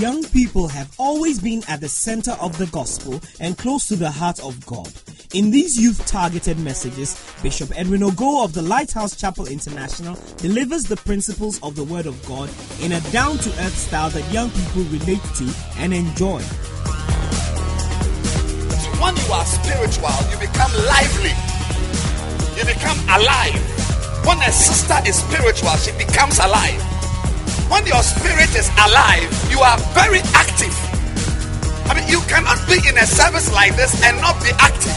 Young people have always been at the center of the gospel and close to the heart of God. In these youth targeted messages, Bishop Edwin Ogo of the Lighthouse Chapel International delivers the principles of the Word of God in a down to earth style that young people relate to and enjoy. When you are spiritual, you become lively, you become alive. When a sister is spiritual, she becomes alive. When your spirit is alive, you are very active. I mean, you cannot be in a service like this and not be active.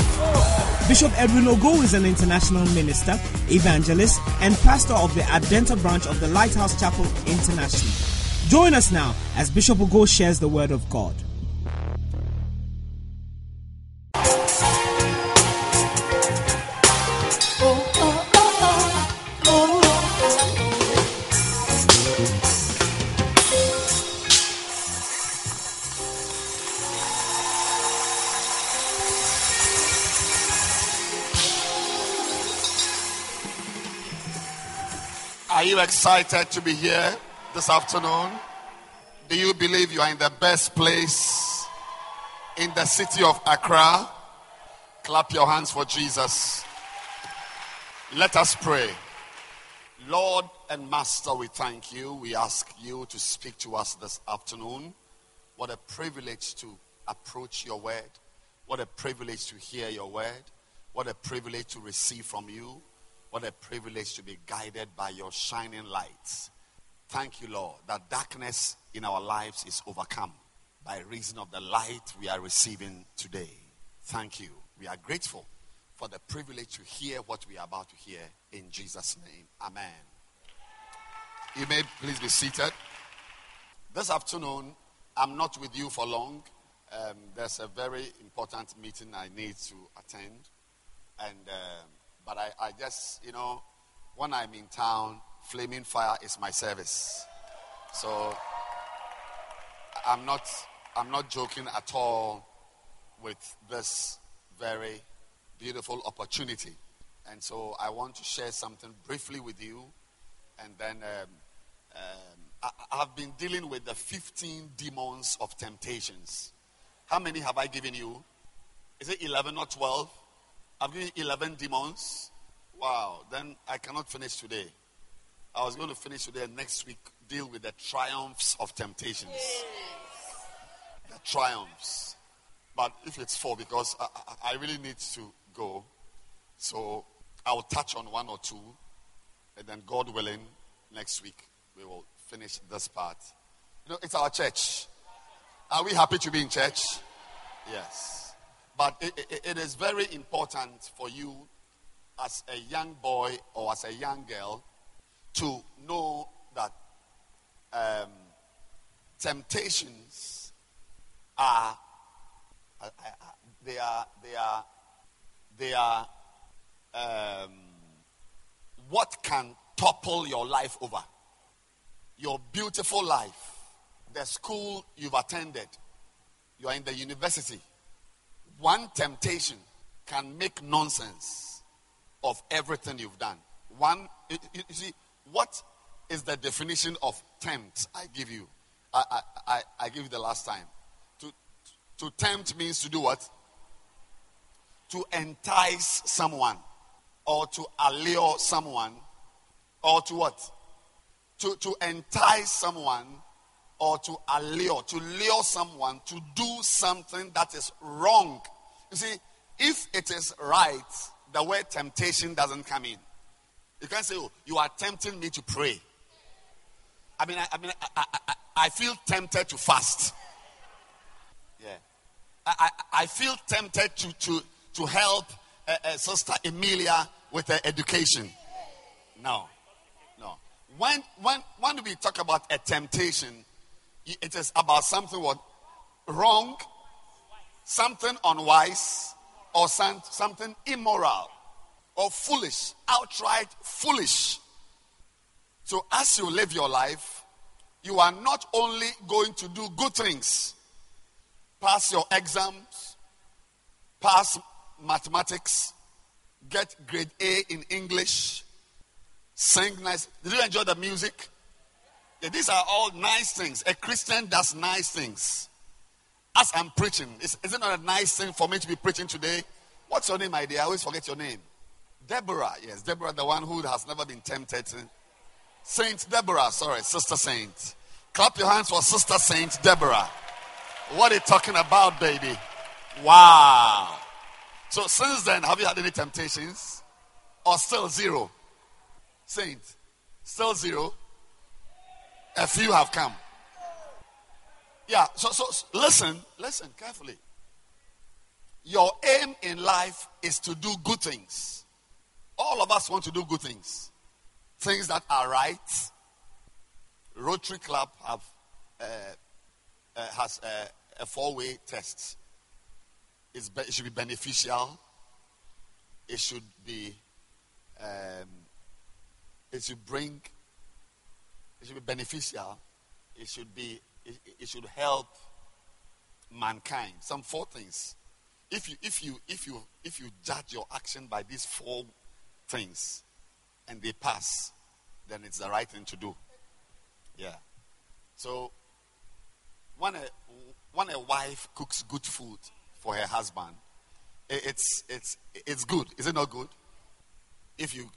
Bishop Edwin Ogo is an international minister, evangelist, and pastor of the Adenta branch of the Lighthouse Chapel International. Join us now as Bishop Ogo shares the word of God. You excited to be here this afternoon? Do you believe you are in the best place in the city of Accra? Clap your hands for Jesus. Let us pray. Lord and Master, we thank you. We ask you to speak to us this afternoon. What a privilege to approach your word. What a privilege to hear your word. What a privilege to receive from you. What a privilege to be guided by your shining lights. Thank you, Lord, that darkness in our lives is overcome by reason of the light we are receiving today. Thank you. We are grateful for the privilege to hear what we are about to hear in Jesus' name. Amen. You may please be seated. This afternoon, I'm not with you for long. Um, there's a very important meeting I need to attend. And. Um, but I, I just, you know, when I'm in town, flaming fire is my service. So I'm not, I'm not joking at all with this very beautiful opportunity. And so I want to share something briefly with you. And then um, um, I, have been dealing with the 15 demons of temptations. How many have I given you? Is it 11 or 12? I've given 11 demons. Wow, then I cannot finish today. I was going to finish today and next week deal with the triumphs of temptations. The triumphs. But if it's four, because I, I, really need to go, so I'll touch on one or two, and then God willing, next week we will finish this part. You know, it's our church. Are we happy to be in church? Yes. But it, it, is very important for you as a young boy or as a young girl to know that um, temptations are uh, they are they are they are um, what can topple your life over. Your beautiful life the school you've attended. You are in the university one temptation can make nonsense of everything you've done. One, you, you see, what is the definition of tempt? I give you. I, I, I, I give you the last time. To, to tempt means to do what? To entice someone, or to allure someone, or to what? To, to entice someone, or to allure, to lure someone to do something that is wrong. You see, if it is right, the word temptation doesn't come in. You can't say, oh, you are tempting me to pray. I mean, I, I mean, I, I, I, feel tempted to fast. Yeah. I, I, feel tempted to, to, to help uh, uh, Sister Emilia with her education. No. No. When, when, when we talk about a temptation, it is about something what wrong, something unwise, or some, something immoral or foolish, outright foolish. So as you live your life, you are not only going to do good things, pass your exams, pass mathematics, get grade A in English, sing nice. Did you enjoy the music? These are all nice things. A Christian does nice things. As I'm preaching, is, is it not a nice thing for me to be preaching today? What's your name, my dear? I always forget your name. Deborah. Yes, Deborah, the one who has never been tempted. Saint Deborah, sorry, Sister Saint. Clap your hands for Sister Saint Deborah. What are you talking about, baby? Wow. So since then, have you had any temptations? Or still zero? Saint, still zero? A few have come. Yeah, so, so listen, listen carefully. Your aim in life is to do good things. All of us want to do good things, things that are right. Rotary Club have uh, uh, has a, a four-way test. It's it should be beneficial. It should be. Um, it should bring. It should be beneficial. It should be. It, it should help mankind. Some four things. If you if you if you if you judge your action by these four things and they pass, then it's the right thing to do. Yeah. So when a when a wife cooks good food for her husband, it's it's it's good. Is it not good? If you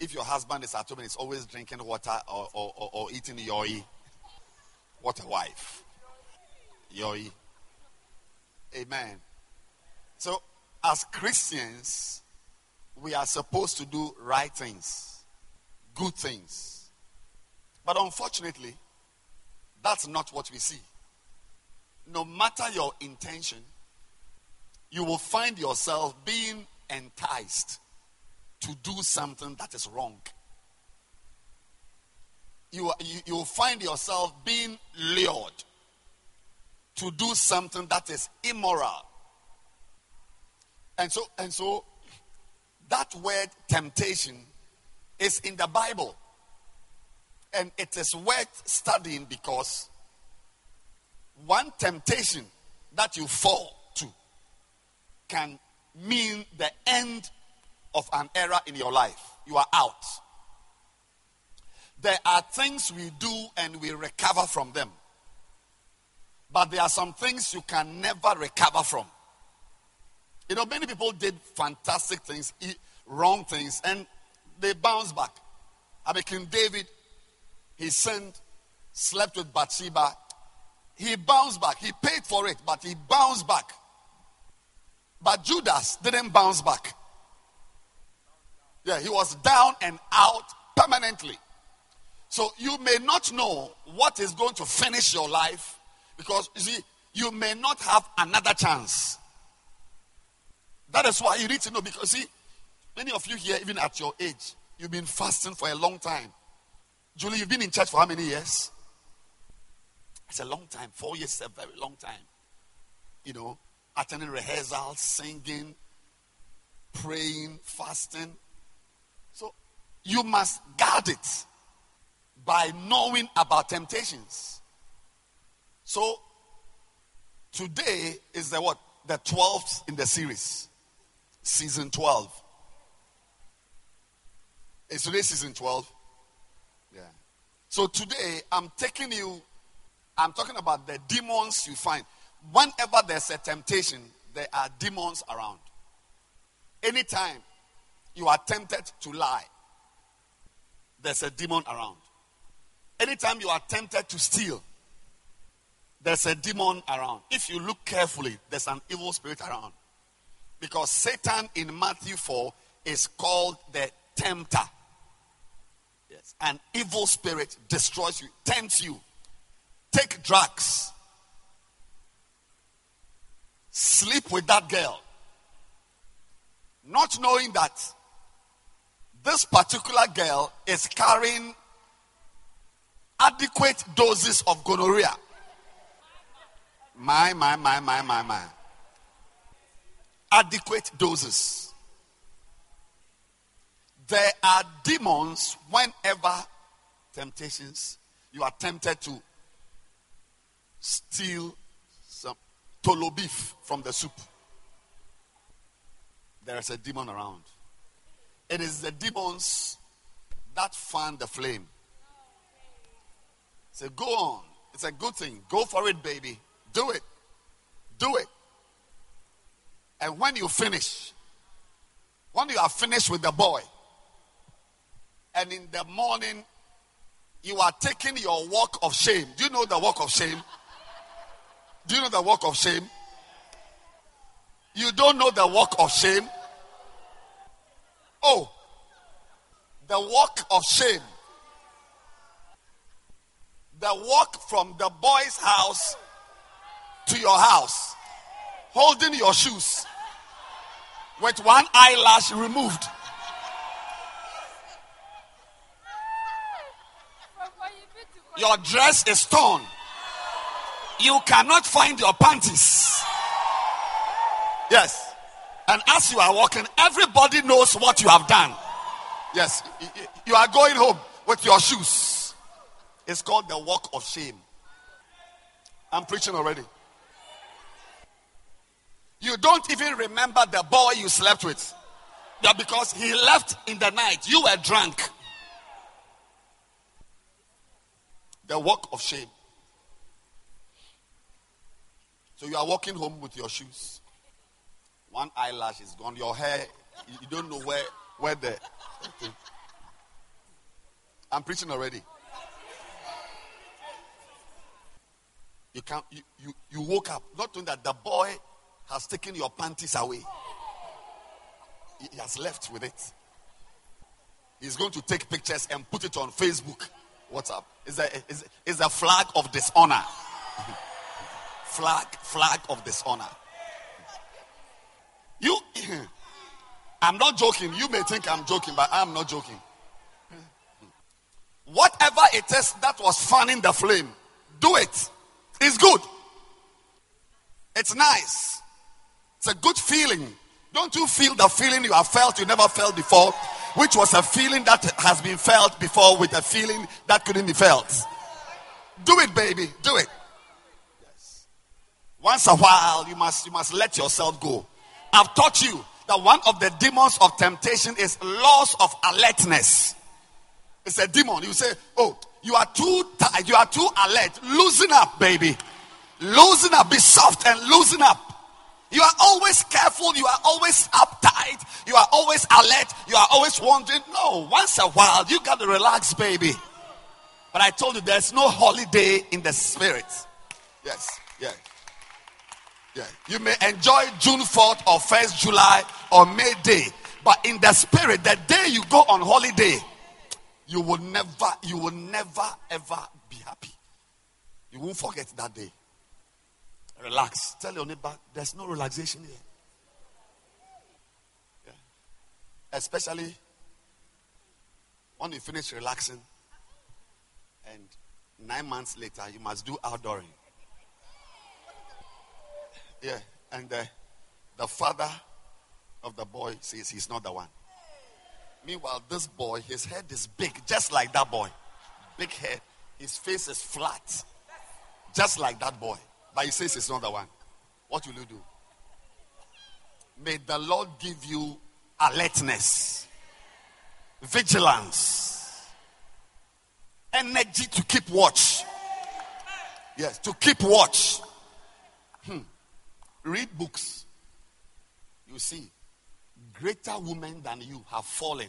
if your husband is at home and is always drinking water or, or, or, or eating yoi, what a wife. Yoi. Amen. So as Christians, we are supposed to do right things, good things. But unfortunately, that's not what we see. No matter your intention, you will find yourself being enticed to do something that is wrong. You, you, you find yourself being lured to do something that is immoral. And so, and so that word temptation is in the Bible. And it is worth studying because one temptation that you fall to can mean the end of an era in your life. You are out. There are things we do and we recover from them. But there are some things you can never recover from. You know, many people did fantastic things, wrong things, and they bounced back. I mean, King David, he sinned, slept with Bathsheba. He bounced back. He paid for it, but he bounced back. But Judas didn't bounce back. Yeah, he was down and out permanently. So you may not know what is going to finish your life because you see, you may not have another chance. That is why you need to know because see, many of you here, even at your age, you've been fasting for a long time. Julie, you've been in church for how many years? It's a long time. Four years is a very long time. You know, attending rehearsals, singing, praying, fasting. So you must guard it by knowing about temptations. So today is the what? The 12th in the series season 12. Is today season 12? Yeah. So today I'm taking you, I'm talking about the demons you find. Whenever there's a temptation, there are demons around. Anytime you are tempted to lie, there's a demon around. Anytime you are tempted to steal, there's a demon around. If you look carefully, there's an evil spirit around. Because Satan in Matthew 4 is called the tempter. Yes. An evil spirit destroys you, tempts you. Take drugs. Sleep with that girl. Not knowing that this particular girl is carrying adequate doses of gonorrhea. My, my, my, my, my, my adequate doses. There are demons whenever temptations, you are tempted to steal some tolo beef from the soup. There is a demon around. It is the demons that fan the flame. Say, go on. It's a good thing. Go for it, baby. Do it. Do it. And when you finish, when you are finished with the boy, and in the morning you are taking your walk of shame. Do you know the walk of shame? Do you know the walk of shame? You don't know the walk of shame? Oh, the walk of shame. The walk from the boy's house to your house, holding your shoes with one eyelash removed. Your dress is torn. You cannot find your panties. Yes. And as you are walking, everybody knows what you have done. Yes. You are going home with your shoes. It's called the walk of shame. I'm preaching already. You don't even remember the boy you slept with. Yeah, because he left in the night. You were drunk. The walk of shame. So you are walking home with your shoes. One eyelash is gone. Your hair, you don't know where, where the. I'm preaching already. You can't. You, you, you woke up not knowing that the boy has taken your panties away. He has left with it. He's going to take pictures and put it on Facebook. WhatsApp? Is a, is, is a flag of dishonor. flag, flag of dishonor. You, I'm not joking. You may think I'm joking, but I'm not joking. Whatever it is that was fanning the flame, do it. It's good. It's nice. It's a good feeling. Don't you feel the feeling you have felt you never felt before? Which was a feeling that has been felt before with a feeling that couldn't be felt. Do it, baby. Do it. Yes. Once a while, you must you must let yourself go. I've taught you that one of the demons of temptation is loss of alertness. It's a demon. You say, "Oh, you are too tired. You are too alert. Loosen up, baby. Loosen up. Be soft and loosen up." You are always careful. You are always uptight. You are always alert. You are always wondering. No, once a while, you got to relax, baby. But I told you there's no holiday in the spirit. Yes, yeah. Yeah. You may enjoy June 4th or 1st July or May Day. But in the spirit, the day you go on holiday, you will never, you will never ever be happy. You won't forget that day. Relax. Tell your neighbor, there's no relaxation here. Yeah. Especially when you finish relaxing and nine months later you must do outdooring. Yeah. And the, the father of the boy says he's not the one. Meanwhile, this boy, his head is big, just like that boy. Big head. His face is flat, just like that boy. But he says he's not the one. What will you do? May the Lord give you alertness, vigilance, energy to keep watch. Yes, to keep watch. Read books. You see, greater women than you have fallen.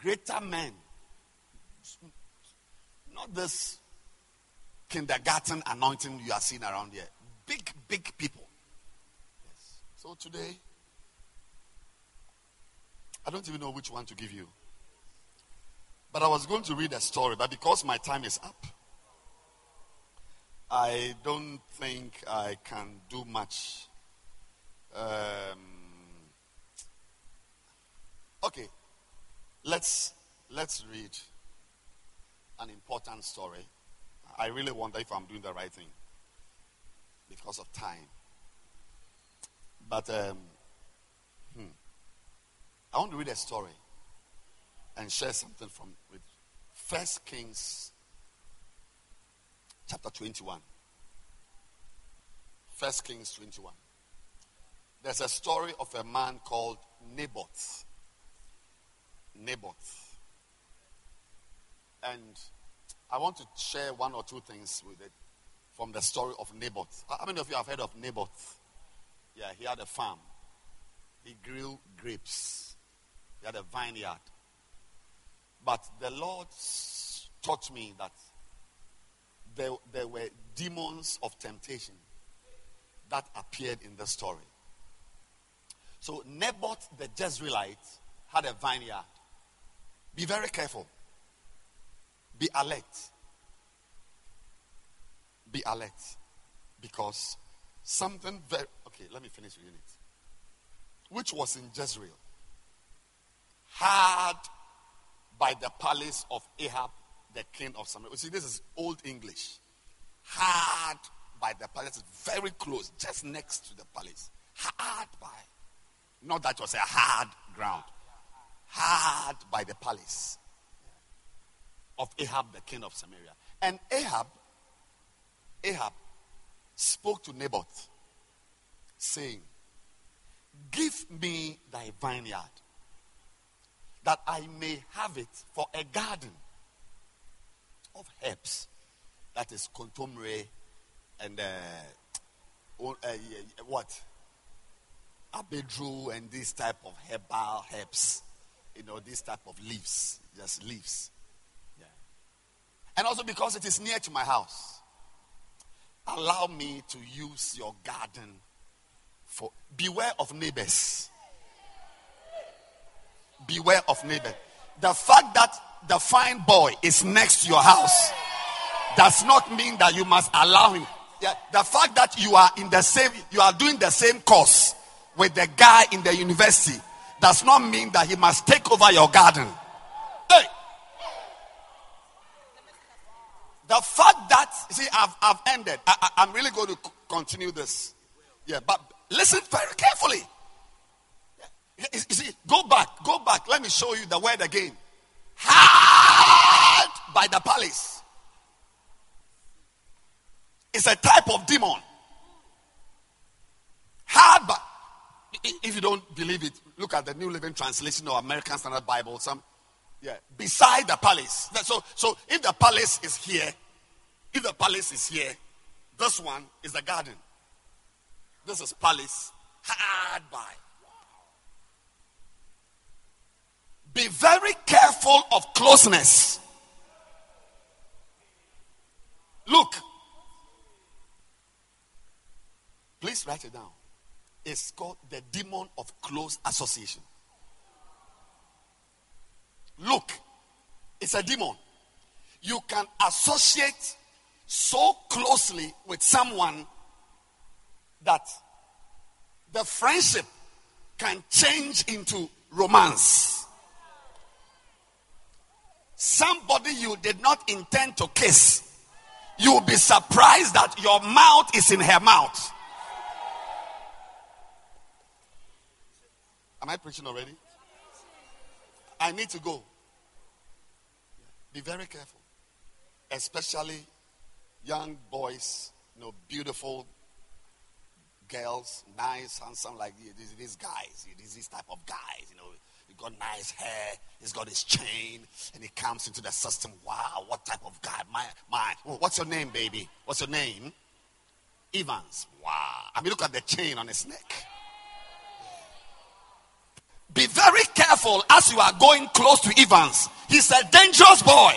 Greater men. Not this kindergarten anointing you are seeing around here. Big, big people. Yes. So today, I don't even know which one to give you. But I was going to read a story, but because my time is up, I don't think I can do much. Um, okay, let's let's read an important story I really wonder if I'm doing the right thing because of time. But um, hmm, I want to read a story and share something from with First Kings chapter 21. First Kings 21. There's a story of a man called Naboth. Naboth. And I want to share one or two things with it from the story of Naboth. How many of you have heard of Naboth? Yeah, he had a farm. He grew grapes. He had a vineyard. But the Lord taught me that there, there were demons of temptation that appeared in the story. So Naboth the Jezreelite had a vineyard. Be very careful. Be alert. Be alert. Because something very. Okay, let me finish reading it. Which was in Jezreel. Hard by the palace of Ahab, the king of Samaria. You see, this is Old English. Hard by the palace, very close, just next to the palace. Hard by. Not that was a hard ground. Hard by the palace of Ahab, the king of Samaria. And Ahab, Ahab spoke to Naboth, saying, Give me thy vineyard, that I may have it for a garden of herbs. That is kontomire and uh, uh, what? Abedru and this type of herbal herbs. You know, this type of leaves. Just leaves. Yeah. And also because it is near to my house. Allow me to use your garden for beware of neighbors. Beware of neighbors. The fact that the fine boy is next to your house does not mean that you must allow him. The fact that you are in the same, you are doing the same course with the guy in the university does not mean that he must take over your garden. Hey! The fact that, see, I've, I've ended. I, I, am really going to continue this. Yeah, but listen very carefully. You see, go back, go back. Let me show you the word again. Hard by the palace. It's a type of demon. Hard by. If you don't believe it, look at the New Living Translation or American Standard Bible. Some, yeah, beside the palace. So, so if the palace is here, if the palace is here, this one is the garden. This is palace, hard by. Be very careful of closeness. Look. Please write it down It's called the demon of close association. Look, it's a demon. You can associate so closely with someone that the friendship can change into romance. Somebody you did not intend to kiss, you'll be surprised that your mouth is in her mouth. Am I preaching already? I need to go. Be very careful. Especially young boys, you know, beautiful girls, nice, handsome, like these, these guys, these type of guys, you know. He got nice hair, he's got his chain, and he comes into the system. Wow, what type of guy? My, my, what's your name, baby? What's your name? Evans. Wow. I mean, look at the chain on his neck. Be very careful as you are going close to Evans. He's a dangerous boy.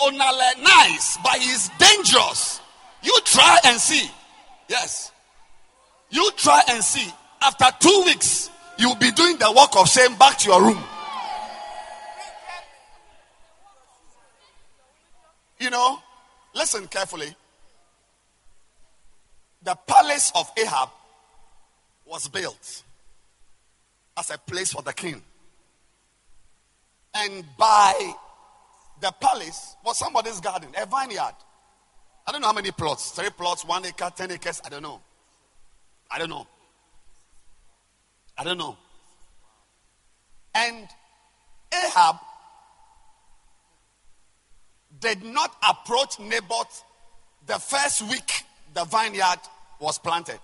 Onale nice, but he's dangerous. You try and see. Yes. You try and see. After two weeks, you'll be doing the work of shame back to your room. You know, listen carefully. The palace of Ahab was built as a place for the king. And by the palace was somebody's garden, a vineyard. I don't know how many plots three plots, one acre, ten acres. I don't know. I don't know. I don't know. And Ahab did not approach Naboth the first week the vineyard was planted.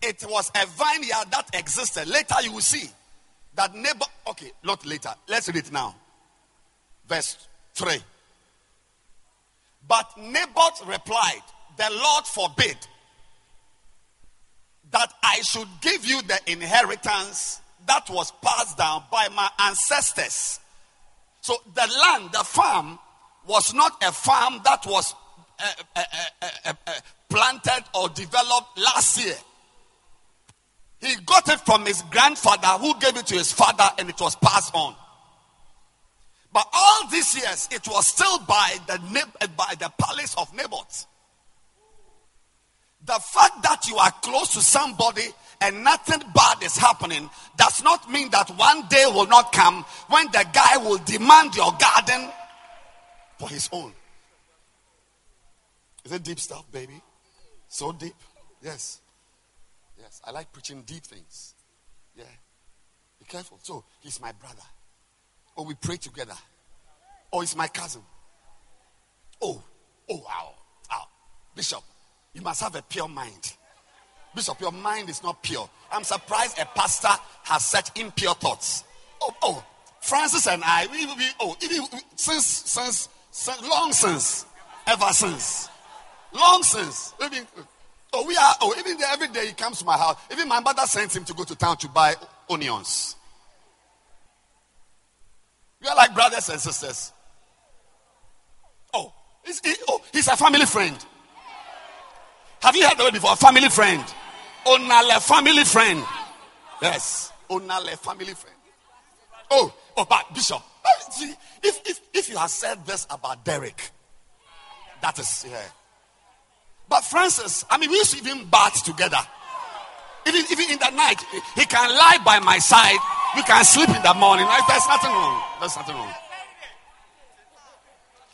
It was a vineyard that existed. Later you will see that neighbor. Okay, not later. Let's read it now. Verse 3. But Naboth replied, The Lord forbid that I should give you the inheritance that was passed down by my ancestors. So the land, the farm, was not a farm that was uh, uh, uh, planted or developed last year. He got it from his grandfather, who gave it to his father, and it was passed on. But all these years, it was still by the, by the palace of Naboth. The fact that you are close to somebody and nothing bad is happening does not mean that one day will not come when the guy will demand your garden for his own. Is it deep stuff, baby? So deep? Yes. Yes. I like preaching deep things. Yeah. Be careful. So, he's my brother. Oh, we pray together. Oh, he's my cousin. Oh, oh, wow. Wow. Bishop, you must have a pure mind. Bishop, your mind is not pure. I'm surprised a pastor has such impure thoughts. Oh, oh, Francis and I, we, we oh, even, since, since, since, long since, ever since, long since. Oh, we are, oh, even every day he comes to my house. Even my mother sends him to go to town to buy onions. We are like brothers and sisters. Oh, he's, he, oh, he's a family friend. Have you heard of it before? Family friend. Onale family friend. Yes. Onale family friend. Oh, oh, but Bishop, eh, see, if, if, if you have said this about Derek, that is, yeah. But Francis, I mean, we used to even bath together. Even, even in the night, he can lie by my side. We can sleep in the morning. There's nothing wrong. There's nothing wrong.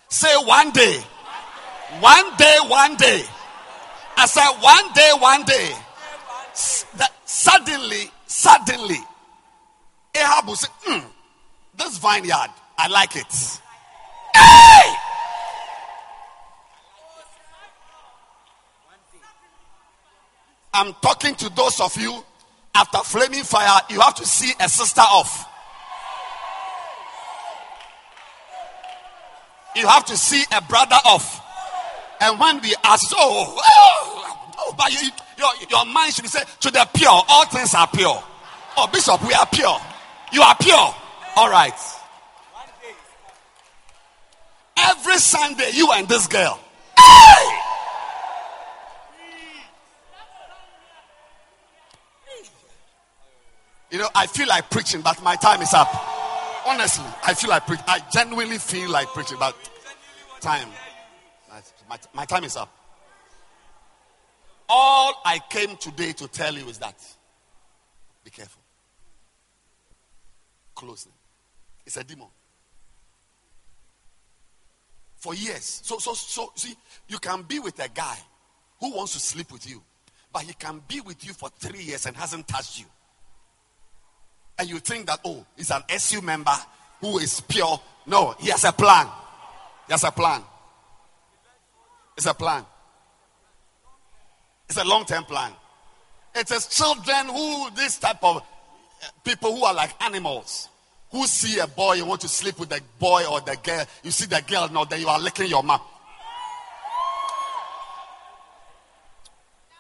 Say one day. One day, one day. I said, one day, one day, that suddenly, suddenly, Ahab will say, mm, this vineyard, I like it. Hey! I'm talking to those of you after flaming fire, you have to see a sister off. You have to see a brother off. And when we ask, oh, oh, oh, oh but you, your, your mind should be said, to the pure, all things are pure. Oh, Bishop, we are pure. You are pure. All right. Every Sunday, you and this girl. Hey! You know, I feel like preaching, but my time is up. Honestly, I feel like preaching. I genuinely feel like preaching, but time. My, my time is up. All I came today to tell you is that be careful. Closely. It's a demon. For years. So, so, so, see, you can be with a guy who wants to sleep with you, but he can be with you for three years and hasn't touched you. And you think that, oh, he's an SU member who is pure. No, he has a plan. He has a plan. It's a plan. It's a long term plan. It is children who, this type of people who are like animals, who see a boy, you want to sleep with the boy or the girl. You see the girl, now then you are licking your mouth.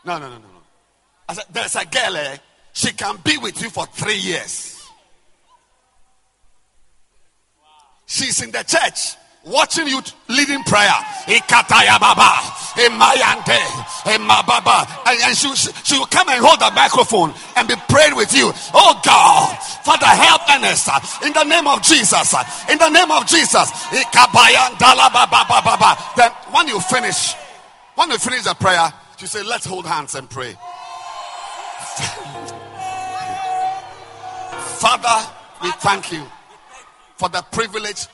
No, no, no, no, no. I said, there's a girl, eh? She can be with you for three years. She's in the church watching you leading prayer. And, and she, she will come and hold the microphone and be praying with you. Oh God, Father, help Ernest uh, in the name of Jesus. Uh, in the name of Jesus. Then when you finish, when you finish the prayer, she say, "Let's hold hands and pray." Father, we thank you for the privilege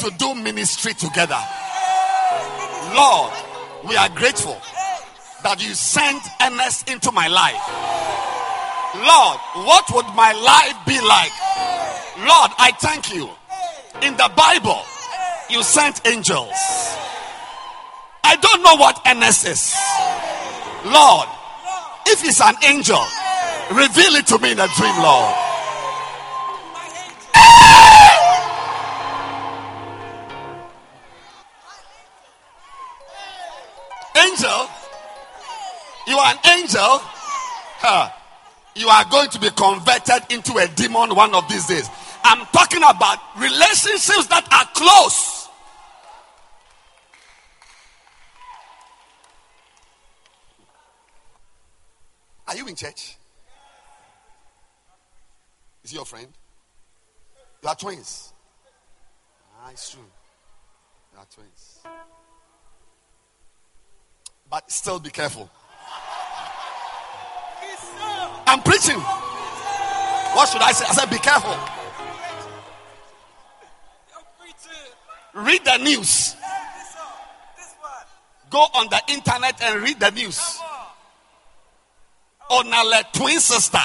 to do ministry together. Lord, we are grateful that you sent Ernest into my life. Lord, what would my life be like? Lord, I thank you. In the Bible, you sent angels. I don't know what Ernest is. Lord, if he's an angel, reveal it to me in a dream, Lord. An angel, huh, you are going to be converted into a demon one of these days. I'm talking about relationships that are close. Are you in church? Is he your friend? You are twins. Ah, it's true. You are twins. But still be careful. I'm preaching. What should I say? I said, be careful. Read the news. Go on the internet and read the news. Onale twin sister.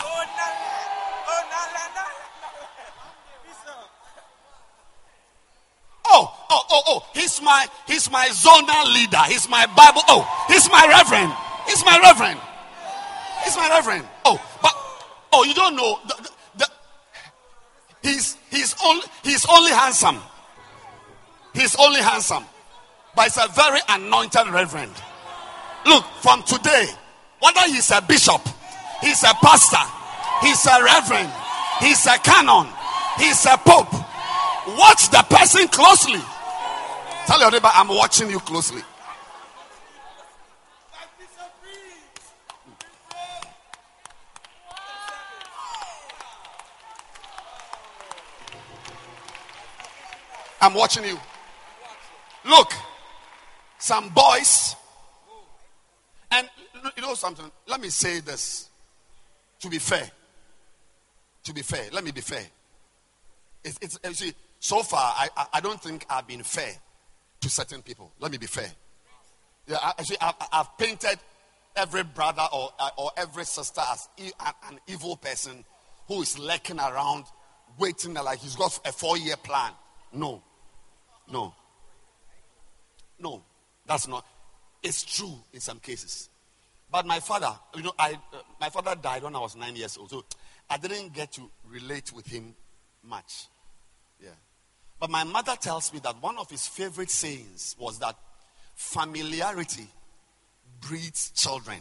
Oh, oh, oh, oh. He's my he's my zonal leader. He's my Bible. Oh, he's my reverend. He's my reverend. He's my reverend. Oh, you don't know. The, the, the, he's he's only he's only handsome. He's only handsome, but he's a very anointed reverend. Look, from today, whether he's a bishop, he's a pastor, he's a reverend, he's a canon, he's a pope. Watch the person closely. Tell your neighbor, I'm watching you closely. I'm watching you. Look, some boys, and you know something? Let me say this to be fair. To be fair, let me be fair. It's, it's you see, so far, I, I, I don't think I've been fair to certain people. Let me be fair. Yeah, actually, I've, I've painted every brother or, uh, or every sister as an evil person who is lurking around, waiting like he's got a four year plan. No. No. No, that's not. It's true in some cases. But my father, you know, I, uh, my father died when I was nine years old, so I didn't get to relate with him much. Yeah. But my mother tells me that one of his favorite sayings was that familiarity breeds children.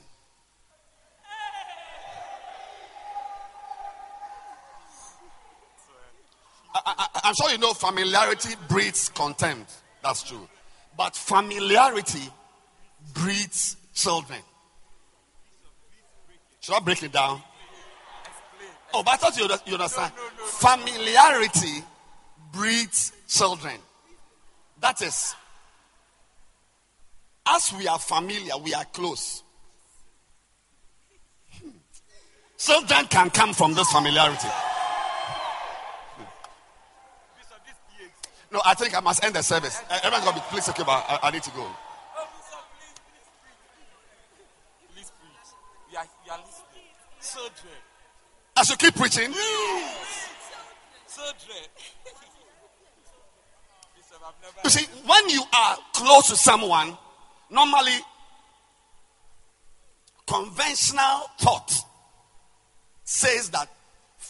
I, am sure you know familiarity breeds contempt. That's true. But familiarity breeds children. Should I break it down? Oh, but I thought you, you understand. Familiarity breeds children. That is, as we are familiar, we are close. Hmm. Children can come from this familiarity. No, I think I must end the service. Uh, everyone's going to be please okay, but I, I need to go. Dread. I should keep preaching. You see, when you are close to someone, normally conventional thought says that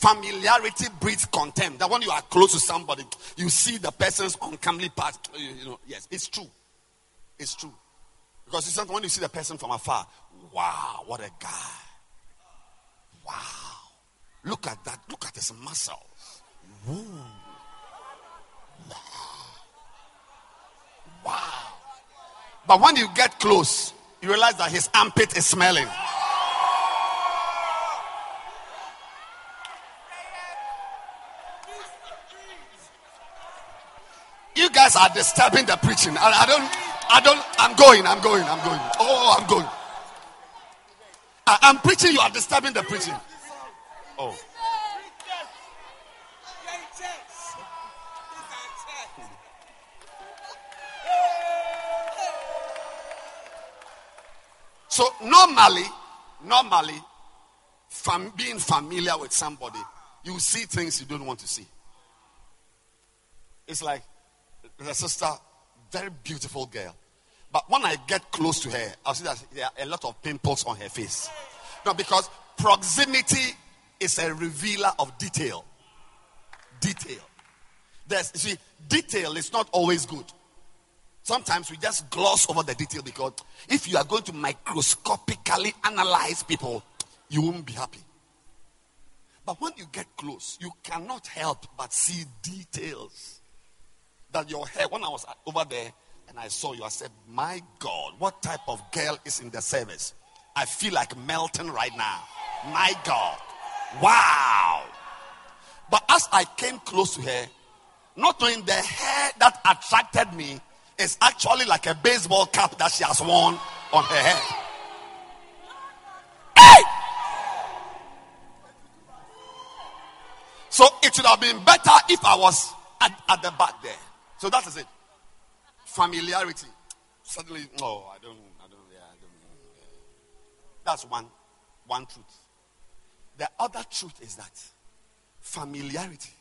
Familiarity breeds contempt. That when you are close to somebody, you see the person's uncomely part. Uh, you know, yes, it's true. It's true. Because it's something when you see the person from afar, wow, what a guy. Wow. Look at that. Look at his muscles. Woo. Wow. Wow. But when you get close, you realize that his armpit is smelling. You are disturbing the preaching. I, I don't, I don't, I'm going, I'm going, I'm going. Oh, I'm going. I, I'm preaching, you are disturbing the preaching. Oh. So normally, normally, fam- being familiar with somebody, you see things you don't want to see. It's like there's a sister, very beautiful girl. But when I get close to her, I'll see that there are a lot of pimples on her face. No, because proximity is a revealer of detail. Detail. There's, see, detail is not always good. Sometimes we just gloss over the detail because if you are going to microscopically analyze people, you won't be happy. But when you get close, you cannot help but see details. That your hair, when I was over there and I saw you, I said, My God, what type of girl is in the service? I feel like melting right now. My God. Wow. But as I came close to her, not knowing the hair that attracted me is actually like a baseball cap that she has worn on her head. Hey! So it would have been better if I was at, at the back there. So that is it. Familiarity. Suddenly, no, I don't, I don't, yeah, I don't. Yeah. That's one, one truth. The other truth is that familiarity.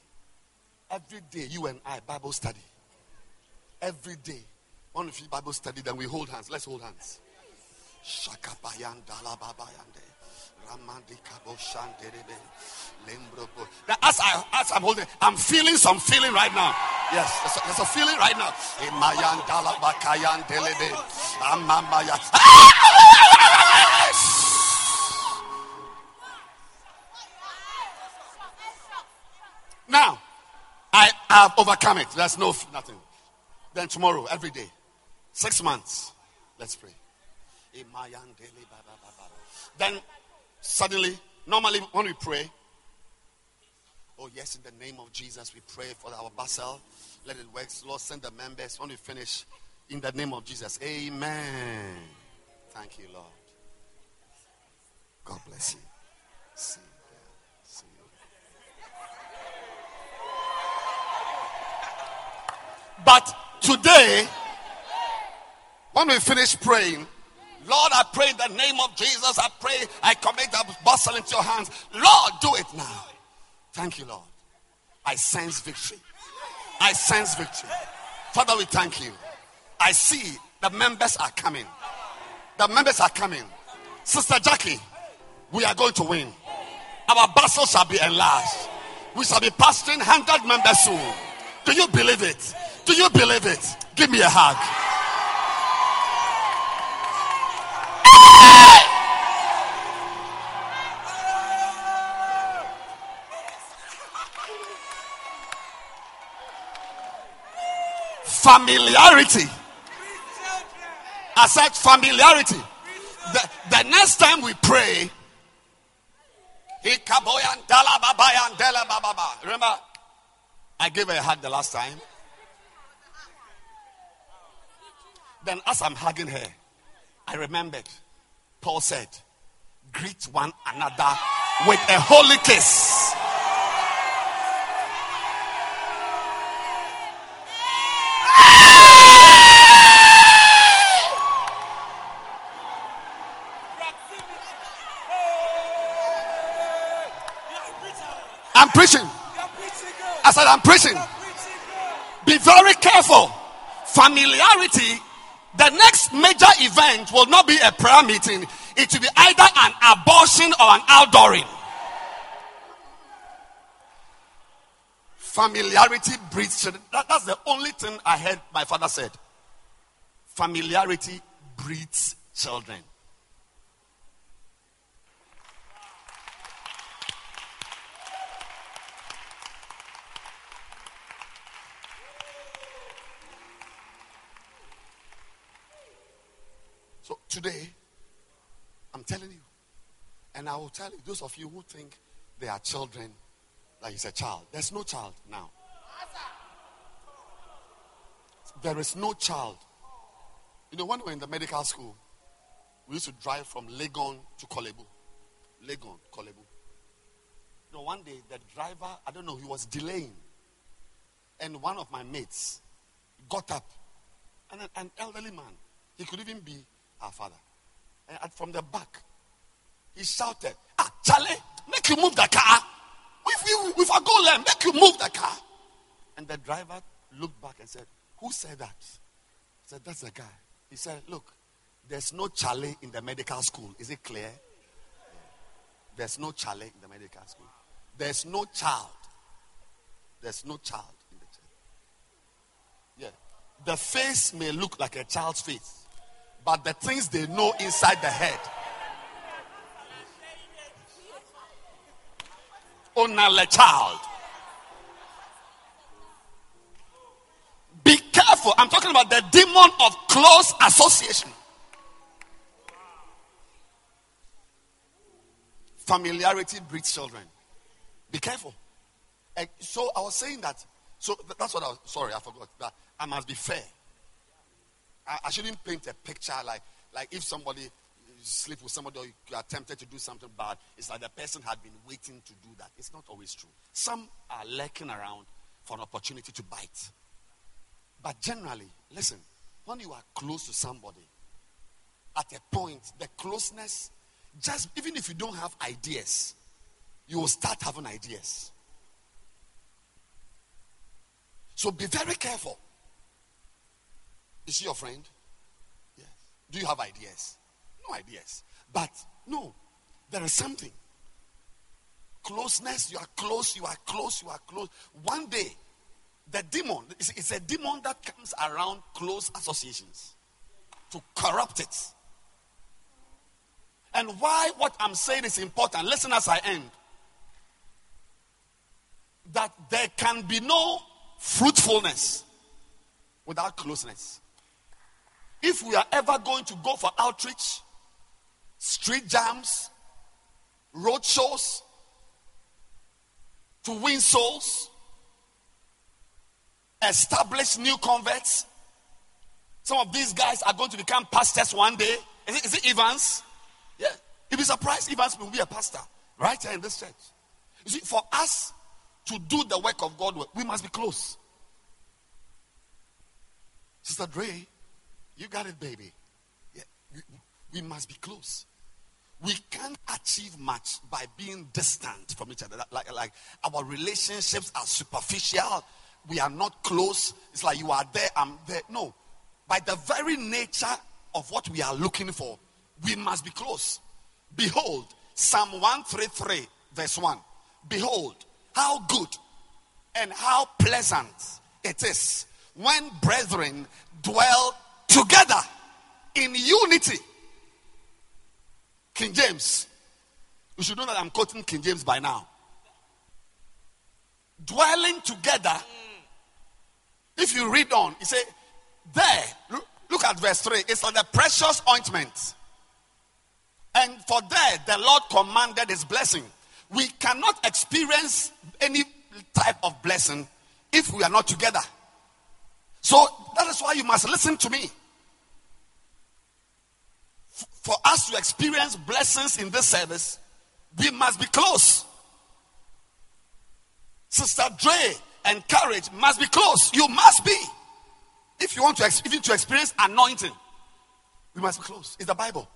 Every day, you and I, Bible study. Every day. One of you Bible study, then we hold hands. Let's hold hands. Shakabayan dalababayande. As I as I'm holding, I'm feeling some feeling right now. Yes, there's a, there's a feeling right now. Now, I have overcome it. There's no nothing. Then tomorrow, every day, six months. Let's pray. Then suddenly, normally when we pray, oh yes, in the name of Jesus, we pray for our Basel. Let it work. Lord, send the members. When we finish, in the name of Jesus, Amen. Thank you, Lord. God bless you. See you. But today, when we finish praying, Lord, I pray in the name of Jesus. I pray, I commit the bustle into your hands. Lord, do it now. Thank you, Lord. I sense victory. I sense victory. Father, we thank you. I see the members are coming. The members are coming. Sister Jackie, we are going to win. Our bustle shall be enlarged. We shall be pastoring 100 members soon. Do you believe it? Do you believe it? Give me a hug. Familiarity. I said familiarity. The, the next time we pray, remember, I gave her a hug the last time. Then, as I'm hugging her, I remembered Paul said, Greet one another with a holy kiss. I said, I'm preaching. Be very careful. Familiarity the next major event will not be a prayer meeting, it will be either an abortion or an outdooring. Familiarity breeds children. That, that's the only thing I heard my father said. Familiarity breeds children. So today, I'm telling you, and I will tell you, those of you who think they are children, like he's a child, there's no child now. There is no child. You know, when we were in the medical school, we used to drive from Legon to Korle Bu. Legon, Korle Bu. You know, one day the driver, I don't know, he was delaying. And one of my mates got up. And an, an elderly man, he could even be our father. And from the back, he shouted, Ah, Charlie, make you move the car. If you if I go there, make you move the car. And the driver looked back and said, Who said that? I said, That's the guy. He said, Look, there's no Charlie in the medical school. Is it clear? There's no Charlie in the medical school. There's no child. There's no child in the church. Yeah. the face may look like a child's face, but the things they know inside the head. Only child. Be careful. I'm talking about the demon of close association. Familiarity breeds children. Be careful. So I was saying that. So that's what I was. Sorry, I forgot that. I must be fair. I, I shouldn't paint a picture like like if somebody sleep with somebody or you are tempted to do something bad. It's like the person had been waiting to do that. It's not always true. Some are lurking around for an opportunity to bite. But generally, listen, when you are close to somebody, at a point, the closeness, just even if you don't have ideas, you will start having ideas. So be very careful. Is she your friend? Yes. Do you have ideas? No ideas. But no, there is something. Closeness, you are close, you are close, you are close. One day, the demon, it's, a demon that comes around close associations to corrupt it. And why what I'm saying is important, listen as I end. That there can be no fruitfulness without closeness. If we are ever going to go for outreach, street jams, road shows, to win souls, establish new converts. Some of these guys are going to become pastors one day. Is it, is it Evans? Yeah. You'll be surprised Evans will be a pastor right here in this church. You see, for us to do the work of God, we must be close. Sister Dre, you got it, baby. Yeah, we, we must be close. We can't achieve much by being distant from each other. Like, like our relationships are superficial we are not close. It's like you are there, I'm there. No. By the very nature of what we are looking for, we must be close. Behold, Psalm 133, verse 1. Behold, how good and how pleasant it is when brethren dwell together in unity. King James. You should know that I'm quoting King James by now. Dwelling together if you read on, he say, there, look, look at verse 3. It's on the precious ointment. And for there, the Lord commanded his blessing. We cannot experience any type of blessing if we are not together. So that is why you must listen to me. For us to experience blessings in this service, we must be close. Sister Dre and courage must be close. You must be. If you want to, even to experience anointing, we must be close. It's the Bible.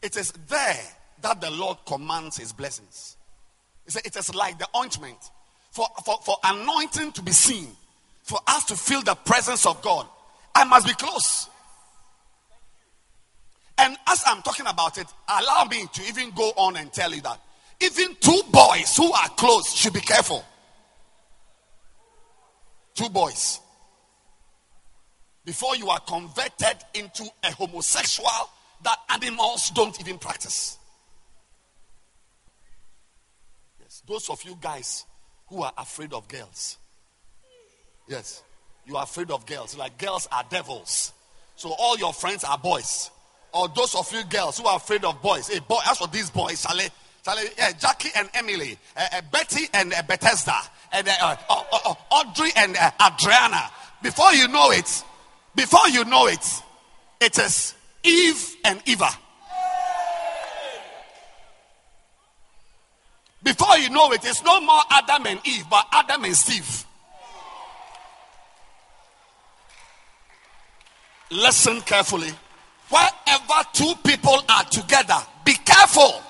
It is there that the Lord commands his blessings. It is like the ointment. For, for, for anointing to be seen, for us to feel the presence of God, I must be close. And as I'm talking about it, allow me to even go on and tell you that even two boys who are close should be careful. Two boys. Before you are converted into a homosexual that animals don't even practice. Yes, those of you guys who are afraid of girls. Yes, you are afraid of girls. Like girls are devils. So all your friends are boys. Or those of you girls who are afraid of boys. Hey, boy, as for these boys, Charlie, Charlie, yeah, Jackie and Emily, uh, uh, Betty and uh, Bethesda, and uh, uh, uh, Audrey and Adriana. Before you know it, before you know it, it is Eve and Eva. Before you know it, it's no more Adam and Eve, but Adam and Steve. Listen carefully. Wherever two people are together, be careful.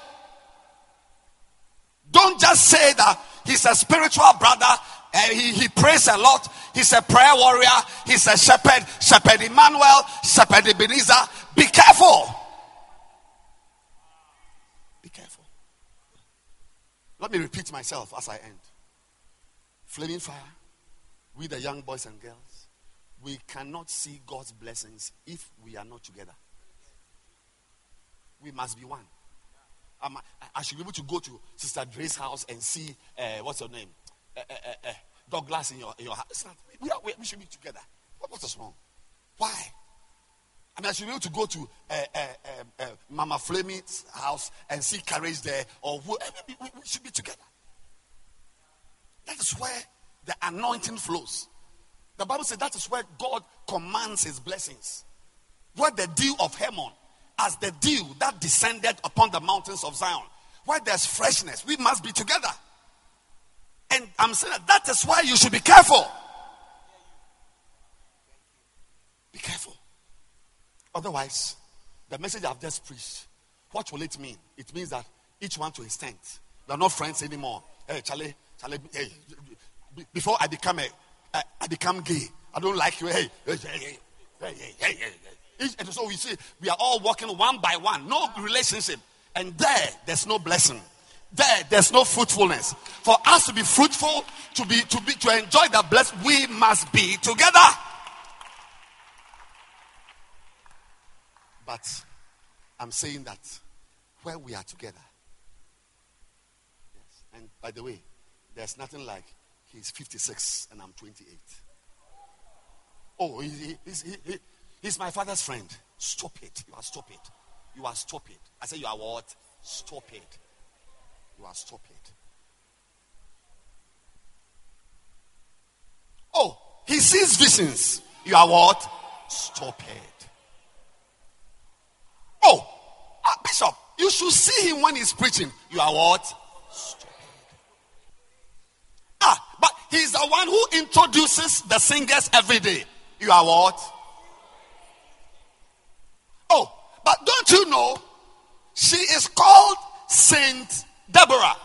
Don't just say that He's a spiritual brother. Uh, he, he prays a lot. He's a prayer warrior. He's a shepherd. Shepherd Emmanuel. Shepherd Ebenezer. Be careful. Be careful. Let me repeat myself as I end. Flaming fire. We, the young boys and girls, we cannot see God's blessings if we are not together. We must be one. Um, I, I, should be able to go to Sister Dre's house and see uh, what's her name, uh, uh, Douglas in your in your house. We, are, we, should be together. What, what is wrong? Why? I mean, I should be able to go to Mama Fleming's house and see courage there, or who, we, we should be together. That is where the anointing flows. The Bible says that is where God commands his blessings. Where the dew of Hermon, as the dew that descended upon the mountains of Zion, where there's freshness, we must be together. And I'm saying that, that is why you should be careful. Be careful. Otherwise, the message I've just preached, what will it mean? It means that each one to his tent. We are not friends anymore. Hey, Charlie, Charlie, hey, before I become a, I, I become gay. I don't like you. Hey, hey, hey, hey, hey, hey, hey. And so we see we are all walking one by one, no relationship. And there, there's no blessing. There, there's no fruitfulness. For us to be fruitful, to be to be to enjoy the blessing, we must be together. But I'm saying that where we are together. Yes. And by the way, there's nothing like He's 56 and I'm 28. Oh, he, he's, he, he's my father's friend. Stop it. You are stop it. You are stop it. I say you are what? Stop it. You are stop it. Oh, he sees visions. You are what? Stop it. Oh, uh, Bishop, you should see him when he's preaching. You are what? Stupid. Ah, but he's the one who introduces the singers every day. You are what? Oh, but don't you know she is called Saint Deborah?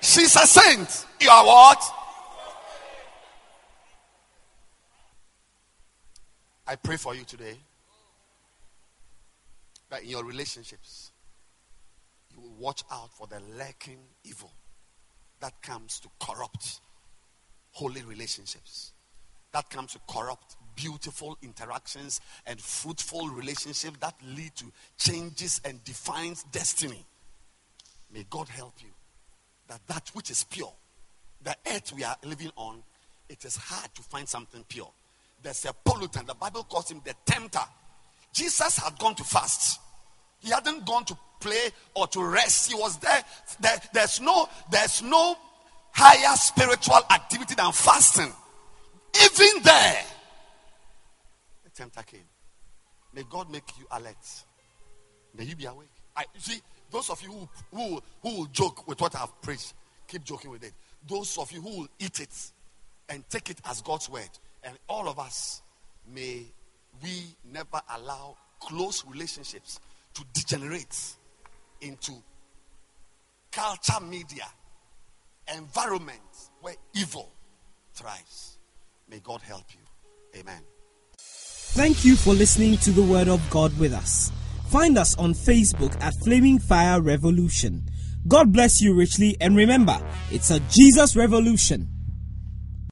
She's a saint. You are what? I pray for you today that in your relationships, you will watch out for the lurking evil that comes to corrupt holy relationships. That comes to corrupt beautiful interactions and fruitful relationships that lead to changes and defines destiny. May God help you that that which is pure, the earth we are living on, it is hard to find something pure. There's a pollutant. The Bible calls him the tempter. Jesus had gone to fast. He hadn't gone to play or to rest. He was there. there there's no, there's no higher spiritual activity than fasting. Even there, the tempter came. May God make you alert. May you be awake. I see those of you who, who, who will joke with what I've preached, keep joking with it. Those of you who will eat it and take it as God's word, and all of us, may we never allow close relationships to degenerate into culture media environment where evil thrives. May God help you. Amen. Thank you for listening to the Word of God with us. Find us on Facebook at Flaming Fire Revolution. God bless you richly, and remember, it's a Jesus revolution.